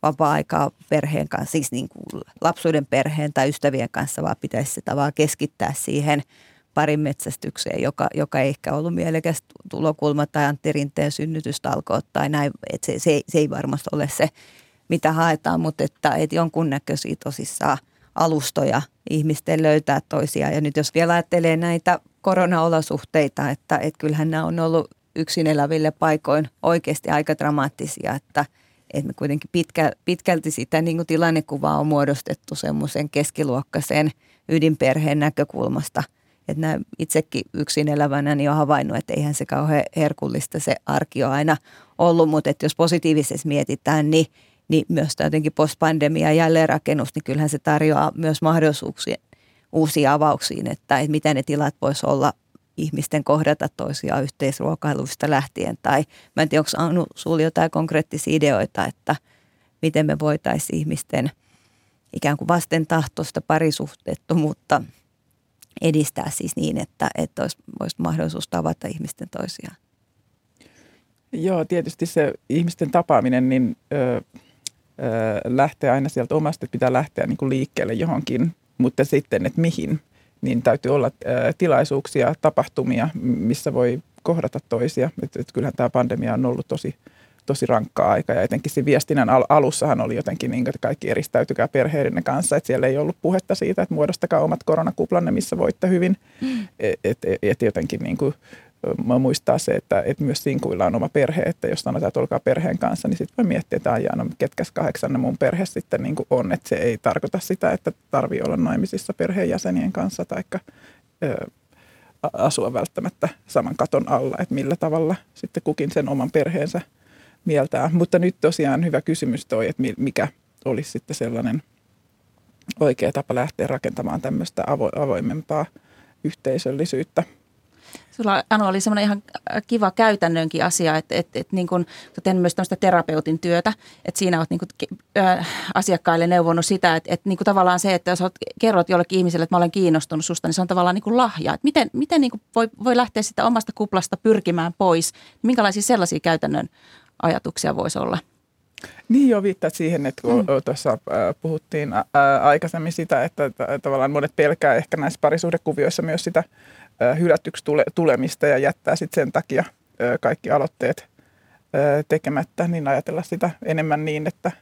[SPEAKER 5] vapaa-aikaa perheen kanssa, siis niin kuin lapsuuden perheen tai ystävien kanssa, vaan pitäisi sitä vaan keskittää siihen parin metsästykseen, joka, joka ei ehkä ollut mielekäs tulokulma tai Antti Rinteen synnytystalkoot tai näin. Että se, se, se ei varmasti ole se, mitä haetaan, mutta että, että jonkunnäköisiä tosissaan – alustoja ihmisten löytää toisiaan. Ja nyt jos vielä ajattelee näitä koronaolosuhteita, että, että kyllähän nämä on ollut yksin eläville paikoin oikeasti aika dramaattisia, että, että me kuitenkin pitkä, pitkälti sitä niin kuin tilannekuvaa on muodostettu semmoisen keskiluokkaisen ydinperheen näkökulmasta. Että nämä itsekin yksin elävänä niin on havainnut, että eihän se kauhean herkullista se arki ole aina ollut, mutta että jos positiivisesti mietitään, niin – niin myös jotenkin postpandemia jälleenrakennus, niin kyllähän se tarjoaa myös mahdollisuuksia uusia avauksiin, että, että miten ne tilat voisi olla ihmisten kohdata toisiaan yhteisruokailuista lähtien. Tai mä en tiedä, onko Anu sinulla jotain konkreettisia ideoita, että miten me voitaisiin ihmisten ikään kuin vastentahtoista parisuhteettomuutta edistää siis niin, että, että olisi, olisi mahdollisuus tavata ihmisten toisiaan.
[SPEAKER 4] Joo, tietysti se ihmisten tapaaminen, niin ö, lähteä aina sieltä omasta, että pitää lähteä niin kuin liikkeelle johonkin, mutta sitten, että mihin, niin täytyy olla tilaisuuksia, tapahtumia, missä voi kohdata toisia. Että, että kyllähän tämä pandemia on ollut tosi, tosi rankkaa aika ja etenkin siinä viestinnän al- alussahan oli jotenkin niin, että kaikki eristäytykää perheiden kanssa, että siellä ei ollut puhetta siitä, että muodostakaa omat koronakuplanne, missä voitte hyvin. Mm. Että et, et jotenkin niin kuin mä muistaa se, että, että myös sinkuilla on oma perhe, että jos sanotaan, että olkaa perheen kanssa, niin sitten voi miettiä, että ajaa, no ketkäs kahdeksan mun perhe sitten niin kuin on, että se ei tarkoita sitä, että tarvii olla naimisissa perheenjäsenien kanssa tai asua välttämättä saman katon alla, että millä tavalla sitten kukin sen oman perheensä mieltää. Mutta nyt tosiaan hyvä kysymys toi, että mikä olisi sitten sellainen oikea tapa lähteä rakentamaan tämmöistä avo- avoimempaa yhteisöllisyyttä –
[SPEAKER 2] Sulla Anu oli semmoinen ihan kiva käytännönkin asia, että, että, että niin kun, teen myös tämmöistä terapeutin työtä, että siinä olet niin kuin, äh, asiakkaille neuvonut sitä, että, että niin tavallaan se, että jos olet, kerrot jollekin ihmiselle, että mä olen kiinnostunut susta, niin se on tavallaan niin lahja. Että miten miten niin voi, voi lähteä sitä omasta kuplasta pyrkimään pois? Minkälaisia sellaisia käytännön ajatuksia voisi olla?
[SPEAKER 4] Niin jo viittaat siihen, että kun mm. tuossa puhuttiin aikaisemmin sitä, että tavallaan monet pelkää ehkä näissä parisuhdekuvioissa myös sitä hylätyksi tule, tulemista ja jättää sitten sen takia kaikki aloitteet tekemättä, niin ajatella sitä enemmän niin, että,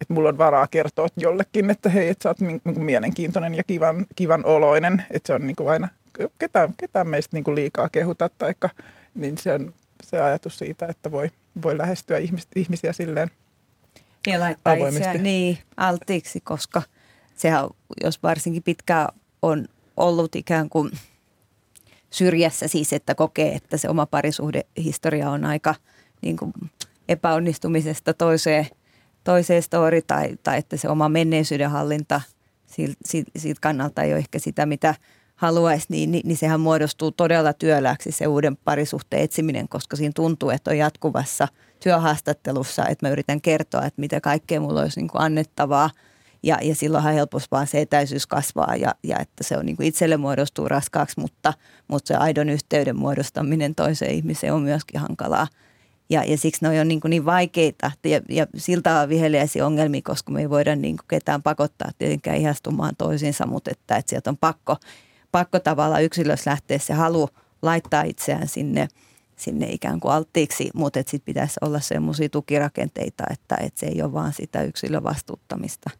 [SPEAKER 4] että mulla on varaa kertoa jollekin, että hei, että sä oot niin, niin mielenkiintoinen ja kivan, kivan oloinen, että se on niin kuin aina, ketään, ketään meistä niin kuin liikaa kehuta, taikka, niin se on se ajatus siitä, että voi, voi lähestyä ihmis, ihmisiä silleen
[SPEAKER 5] ja laittaa itseään niin alttiiksi, koska sehän, jos varsinkin pitkään on ollut ikään kuin syrjässä siis, että kokee, että se oma parisuhdehistoria on aika niin kuin epäonnistumisesta toiseen, toiseen story tai, tai että se oma menneisyyden hallinta kannalta ei ole ehkä sitä, mitä haluaisi, niin, niin, niin sehän muodostuu todella työlääksi se uuden parisuhteen etsiminen, koska siinä tuntuu, että on jatkuvassa työhaastattelussa, että mä yritän kertoa, että mitä kaikkea mulla olisi niin kuin annettavaa – ja, ja silloinhan helposti vaan se etäisyys kasvaa ja, ja että se on niin kuin itselle muodostuu raskaaksi, mutta, mutta se aidon yhteyden muodostaminen toiseen ihmiseen on myöskin hankalaa. Ja, ja siksi ne on niin, kuin niin vaikeita ja, ja siltä on viheliäisiä ongelmia, koska me ei voida niin kuin ketään pakottaa tietenkään ihastumaan toisiinsa, mutta että, että sieltä on pakko, pakko tavallaan yksilössä lähteä se halu laittaa itseään sinne, sinne ikään kuin alttiiksi, mutta sitten pitäisi olla semmoisia tukirakenteita, että, että se ei ole vaan sitä yksilön vastuuttamista.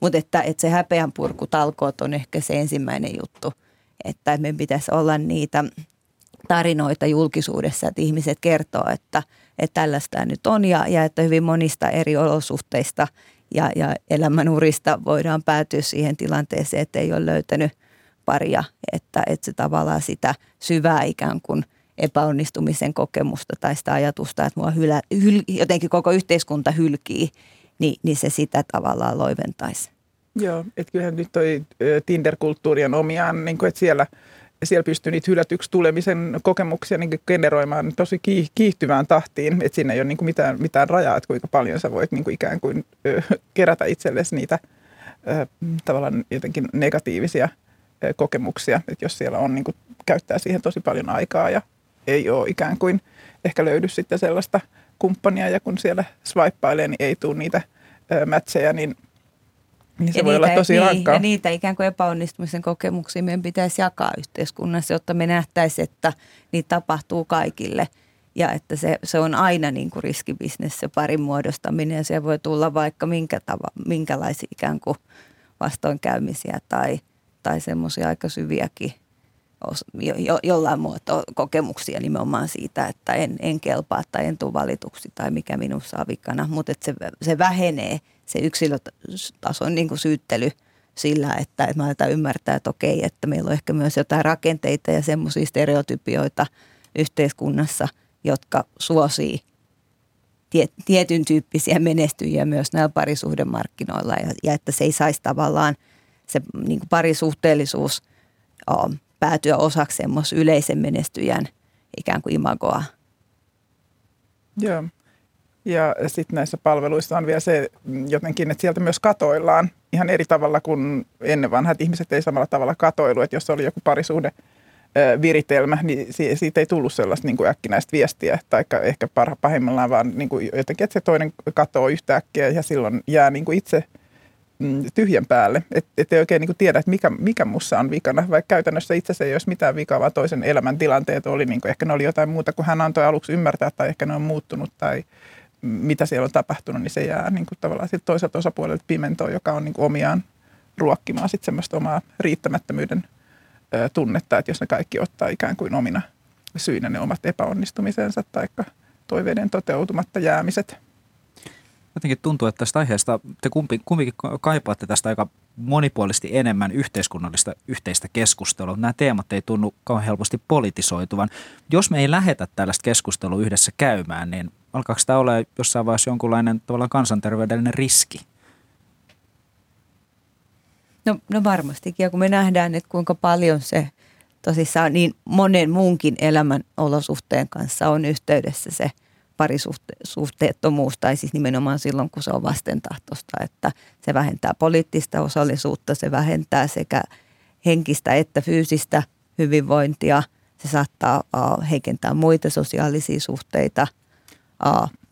[SPEAKER 5] Mutta että, että se häpeän purku talkoot on ehkä se ensimmäinen juttu, että meidän pitäisi olla niitä tarinoita julkisuudessa, että ihmiset kertoo, että, että tällaista nyt on ja, ja että hyvin monista eri olosuhteista ja, ja elämänurista voidaan päätyä siihen tilanteeseen, että ei ole löytänyt paria, että, että se tavallaan sitä syvää ikään kuin epäonnistumisen kokemusta tai sitä ajatusta, että mua hylä, hyl, jotenkin koko yhteiskunta hylkii, niin, niin se sitä tavallaan loiventaisi.
[SPEAKER 4] Joo, että kyllähän nyt toi Tinder-kulttuuri on omiaan, niin kuin, että siellä, siellä pystyy niitä hylätyksi tulemisen kokemuksia niin generoimaan tosi kiihtyvään tahtiin, että siinä ei ole niin kuin mitään, mitään rajaa, että kuinka paljon sä voit niin kuin ikään kuin kerätä itsellesi niitä tavallaan jotenkin negatiivisia kokemuksia, että jos siellä on niin kuin, käyttää siihen tosi paljon aikaa ja ei ole ikään kuin ehkä löydy sitten sellaista kumppania ja kun siellä swippailee, niin ei tule niitä matcheja, niin – niin se ja voi niitä, olla tosi niin, rankkaa.
[SPEAKER 5] Ja niitä ikään kuin epäonnistumisen kokemuksia meidän pitäisi jakaa yhteiskunnassa, jotta me nähtäisiin, että niitä tapahtuu kaikille. Ja että se, se on aina niin kuin riskibisnes se parin muodostaminen ja se voi tulla vaikka minkä tava, minkälaisia ikään kuin vastoinkäymisiä tai, tai semmoisia aika syviäkin jo, jo, jollain muotoa kokemuksia nimenomaan siitä, että en, en kelpaa tai en tule valituksi tai mikä minussa on vikana, mutta se, se vähenee se yksilötason niin kuin syyttely sillä, että, mä aletaan ymmärtää, että okei, että meillä on ehkä myös jotain rakenteita ja semmoisia stereotypioita yhteiskunnassa, jotka suosii tiet, tietyn tyyppisiä menestyjiä myös näillä parisuhdemarkkinoilla ja, ja että se ei saisi tavallaan se niin kuin parisuhteellisuus o, päätyä osaksi semmoisen yleisen menestyjän ikään kuin imagoa.
[SPEAKER 4] Joo. Ja sitten näissä palveluissa on vielä se jotenkin, että sieltä myös katoillaan ihan eri tavalla kuin ennen vanhat ihmiset ei samalla tavalla katoilu, että jos oli joku parisuhde viritelmä, niin siitä ei tullut sellaista niin kuin äkkinäistä viestiä, tai ehkä pahimmillaan vaan niin kuin jotenkin, että se toinen katoo yhtäkkiä ja silloin jää niin kuin itse tyhjän päälle, että ei oikein niin tiedä, että mikä, mikä mussa on vikana, vaikka käytännössä itse asiassa ei olisi mitään vikaa, vaan toisen elämän tilanteet oli, niin kuin, ehkä ne oli jotain muuta kuin hän antoi aluksi ymmärtää, tai ehkä ne on muuttunut, tai mitä siellä on tapahtunut, niin se jää niin kuin tavallaan sit toiselta osapuolelta pimentoon, joka on niin kuin omiaan ruokkimaan sitten semmoista omaa riittämättömyyden ö, tunnetta, että jos ne kaikki ottaa ikään kuin omina syinä ne omat epäonnistumisensa tai toiveiden toteutumatta jäämiset.
[SPEAKER 3] Jotenkin tuntuu, että tästä aiheesta te kumpi, kumpikin kaipaatte tästä aika monipuolisesti enemmän yhteiskunnallista yhteistä keskustelua. Nämä teemat ei tunnu kauhean helposti politisoituvan. Jos me ei lähetä tällaista keskustelua yhdessä käymään, niin alkaako tämä olla jossain vaiheessa jonkunlainen tavallaan kansanterveydellinen riski?
[SPEAKER 5] No, no varmastikin, ja kun me nähdään, että kuinka paljon se tosissaan niin monen muunkin elämän olosuhteen kanssa on yhteydessä se parisuhteettomuus, tai siis nimenomaan silloin, kun se on vastentahtoista, että se vähentää poliittista osallisuutta, se vähentää sekä henkistä että fyysistä hyvinvointia, se saattaa heikentää muita sosiaalisia suhteita –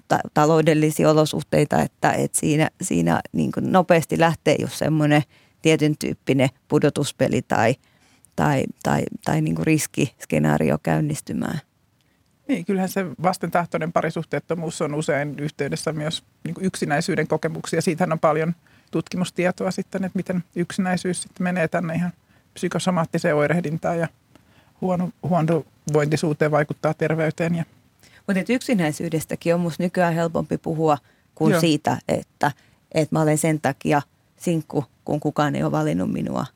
[SPEAKER 5] ta- taloudellisia olosuhteita, että, että siinä, siinä niin nopeasti lähtee just semmoinen tietyn tyyppinen pudotuspeli tai, tai, tai, tai niin kuin riskiskenaario käynnistymään.
[SPEAKER 4] Niin, kyllähän se vastentahtoinen parisuhteettomuus on usein yhteydessä myös niin kuin yksinäisyyden kokemuksia. Siitähän on paljon tutkimustietoa sitten, että miten yksinäisyys sitten menee tänne ihan psykosomaattiseen oirehdintaan ja huono, huonovointisuuteen vaikuttaa terveyteen ja
[SPEAKER 5] mutta yksinäisyydestäkin on musta nykyään helpompi puhua kuin Joo. siitä, että, että mä olen sen takia sinkku, kun kukaan ei ole valinnut minua.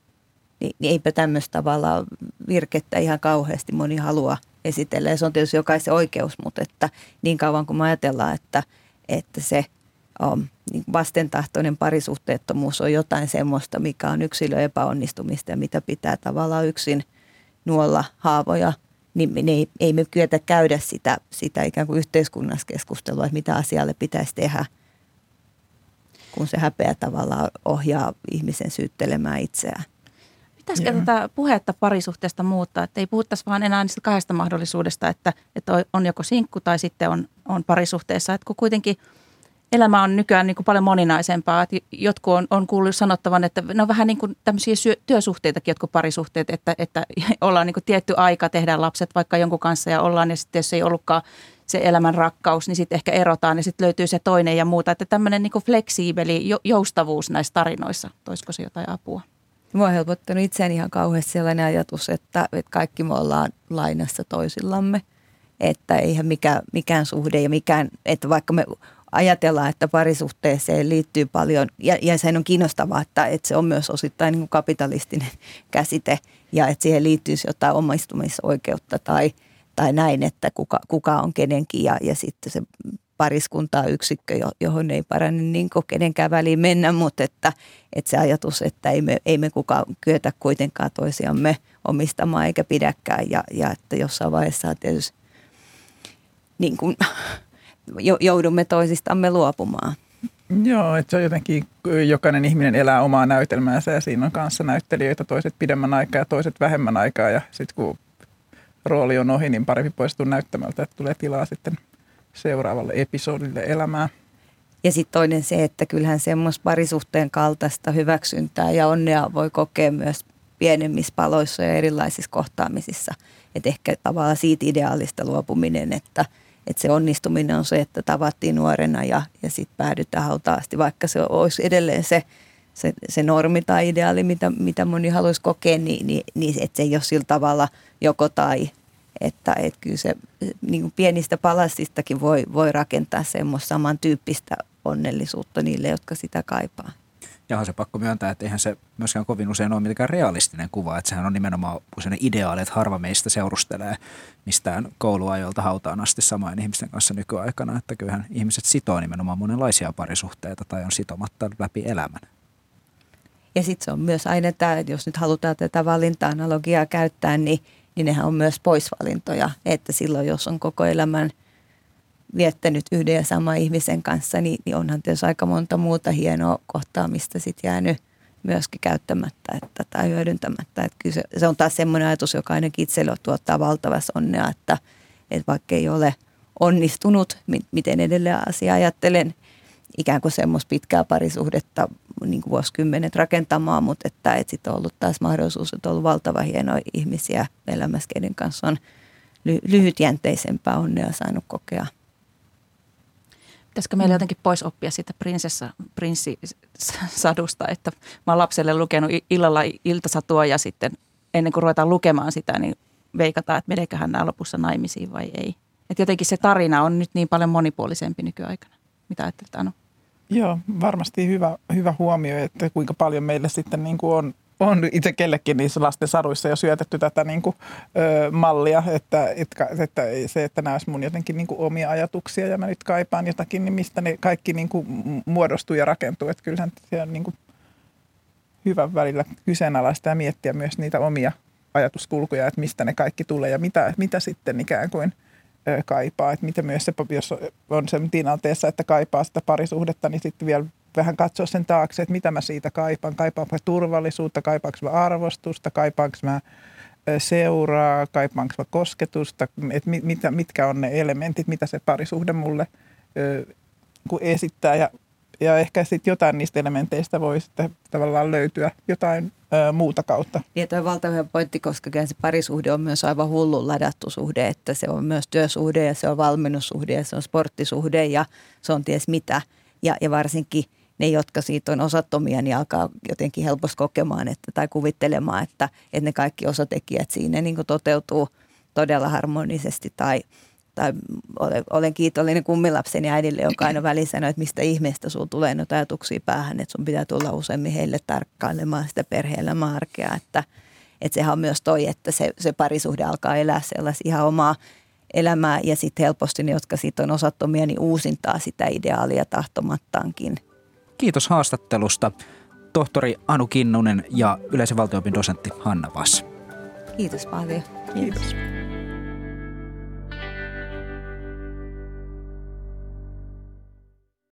[SPEAKER 5] Niin, niin eipä tämmöistä tavalla virkettä ihan kauheasti moni halua esitellä. Ja se on tietysti jokaisen oikeus, mutta että niin kauan kuin me ajatellaan, että, että se um, niin vastentahtoinen parisuhteettomuus on jotain semmoista, mikä on yksilö epäonnistumista ja mitä pitää tavallaan yksin nuolla haavoja – niin me ei, ei me kyetä käydä sitä, sitä ikään kuin yhteiskunnassa keskustelua, että mitä asialle pitäisi tehdä, kun se häpeä tavallaan ohjaa ihmisen syyttelemään itseään.
[SPEAKER 2] Pitäisikö Joo. tätä puhetta parisuhteesta muuttaa, että ei puhuttaisi vaan enää niistä kahdesta mahdollisuudesta, että, että on joko sinkku tai sitten on, on parisuhteessa, että kun kuitenkin elämä on nykyään niin kuin paljon moninaisempaa. Että jotkut on, on kuullut sanottavan, että ne on vähän niin kuin tämmöisiä syö, työsuhteitakin, jotkut parisuhteet, että, että ollaan niin kuin tietty aika, tehdään lapset vaikka jonkun kanssa ja ollaan ja sitten jos ei ollutkaan se elämän rakkaus, niin sitten ehkä erotaan ja sitten löytyy se toinen ja muuta. Että tämmöinen niin fleksiibeli joustavuus näissä tarinoissa, toisiko se jotain apua?
[SPEAKER 5] Mua on helpottanut itseäni ihan kauheasti sellainen ajatus, että, että kaikki me ollaan lainassa toisillamme. Että eihän mikä, mikään suhde ja mikään, että vaikka me ajatellaan, että parisuhteeseen liittyy paljon, ja, ja se on kiinnostavaa, että, että se on myös osittain niin kapitalistinen käsite, ja että siihen liittyisi jotain omistumisoikeutta tai, tai näin, että kuka, kuka on kenenkin, ja, ja sitten se pariskuntaa yksikkö, johon ei parane niin kenenkään väliin mennä, mutta että, että se ajatus, että ei me, ei me kukaan kyetä kuitenkaan toisiamme omistamaan eikä pidäkään ja, ja että jossain vaiheessa tietysti niin kuin, joudumme toisistamme luopumaan.
[SPEAKER 4] Joo, että se on jotenkin, jokainen ihminen elää omaa näytelmäänsä ja siinä on kanssa näyttelijöitä, toiset pidemmän aikaa ja toiset vähemmän aikaa ja sitten kun rooli on ohi, niin parempi poistuu näyttämältä, että tulee tilaa sitten – seuraavalle episodille elämää.
[SPEAKER 5] Ja sitten toinen se, että kyllähän semmoista parisuhteen kaltaista hyväksyntää ja onnea voi kokea myös pienemmissä paloissa ja erilaisissa kohtaamisissa. Että ehkä tavallaan siitä ideaalista luopuminen, että, että se onnistuminen on se, että tavattiin nuorena ja, ja sitten päädytään hautaasti, vaikka se olisi edelleen se, se, se normi tai ideaali, mitä, mitä moni haluaisi kokea, niin, niin, niin että se ei ole sillä tavalla joko tai, että, että kyllä se niin kuin pienistä palastistakin voi, voi rakentaa semmoista samantyyppistä onnellisuutta niille, jotka sitä kaipaa.
[SPEAKER 3] Ja on se pakko myöntää, että eihän se myöskään kovin usein ole mitenkään realistinen kuva, että sehän on nimenomaan sellainen ideaali, että harva meistä seurustelee mistään kouluajolta hautaan asti samoin ihmisten kanssa nykyaikana, että kyllähän ihmiset sitoo nimenomaan monenlaisia parisuhteita tai on sitomatta läpi elämän.
[SPEAKER 5] Ja sitten se on myös aina tämä, että jos nyt halutaan tätä valinta-analogiaa käyttää, niin – niin nehän on myös poisvalintoja. Että silloin, jos on koko elämän viettänyt yhden ja saman ihmisen kanssa, niin, niin onhan tietysti aika monta muuta hienoa kohtaamista sitten jäänyt myöskin käyttämättä että, tai hyödyntämättä. Että kyllä se, se on taas semmoinen ajatus, joka ainakin itselle tuottaa valtavasti onnea, että, että vaikka ei ole onnistunut, miten edelleen asia ajattelen, ikään kuin semmoista pitkää parisuhdetta niin kuin vuosikymmenet rakentamaan, mutta että, että sitten on ollut taas mahdollisuus, että on ollut valtava hienoja ihmisiä elämässä, keiden kanssa on ly- lyhytjänteisempää onnea saanut kokea.
[SPEAKER 2] Pitäisikö meillä jotenkin pois oppia siitä prinsessa, prinssisadusta, että mä oon lapselle lukenut illalla iltasatua ja sitten ennen kuin ruvetaan lukemaan sitä, niin veikataan, että meneeköhän nämä lopussa naimisiin vai ei. Että jotenkin se tarina on nyt niin paljon monipuolisempi nykyaikana. Mitä ajattelet Anu?
[SPEAKER 4] Joo, varmasti hyvä, hyvä huomio, että kuinka paljon meille sitten niin kuin on, on itse kellekin niissä lasten saduissa jo syötetty tätä niin kuin, ö, mallia, että, että, että se, että nämä olisi mun jotenkin niin kuin omia ajatuksia ja mä nyt kaipaan jotakin, niin mistä ne kaikki niin kuin muodostuu ja rakentuu. Että kyllähän se on niin kuin hyvä välillä kyseenalaista ja miettiä myös niitä omia ajatuskulkuja, että mistä ne kaikki tulee ja mitä, mitä sitten ikään kuin – kaipaa. Että mitä myös se, jos on sen tilanteessa, että kaipaa sitä parisuhdetta, niin sitten vielä vähän katsoa sen taakse, että mitä mä siitä kaipaan. Kaipaanko turvallisuutta, kaipaanko mä arvostusta, kaipaanko mä seuraa, kaipaanko mä kosketusta, että mit, mitkä on ne elementit, mitä se parisuhde mulle kun esittää. Ja ja ehkä sitten jotain niistä elementeistä voi sitten tavallaan löytyä jotain ö, muuta kautta.
[SPEAKER 5] Niin, tuo valtava pointti, koska se parisuhde on myös aivan hullu ladattu suhde, että se on myös työsuhde ja se on valmennussuhde ja se on sporttisuhde ja se on ties mitä. Ja, ja varsinkin ne, jotka siitä on osattomia, niin alkaa jotenkin helposti kokemaan että, tai kuvittelemaan, että, että ne kaikki osatekijät siinä niin toteutuu todella harmonisesti tai – tai olen, olen kiitollinen kummilapseni äidille, joka aina väliin sanoi, että mistä ihmeestä sinulla tulee noita ajatuksia päähän, että sun pitää tulla useammin heille tarkkailemaan sitä perhe-elämän arkea, että, että sehän on myös toi, että se, se parisuhde alkaa elää sellaisia ihan omaa elämää ja sitten helposti ne, jotka siitä on osattomia, niin uusintaa sitä ideaalia tahtomattaankin.
[SPEAKER 3] Kiitos haastattelusta tohtori Anu Kinnunen ja yleisen valtioopin dosentti Hanna Vass.
[SPEAKER 5] Kiitos paljon.
[SPEAKER 4] Kiitos.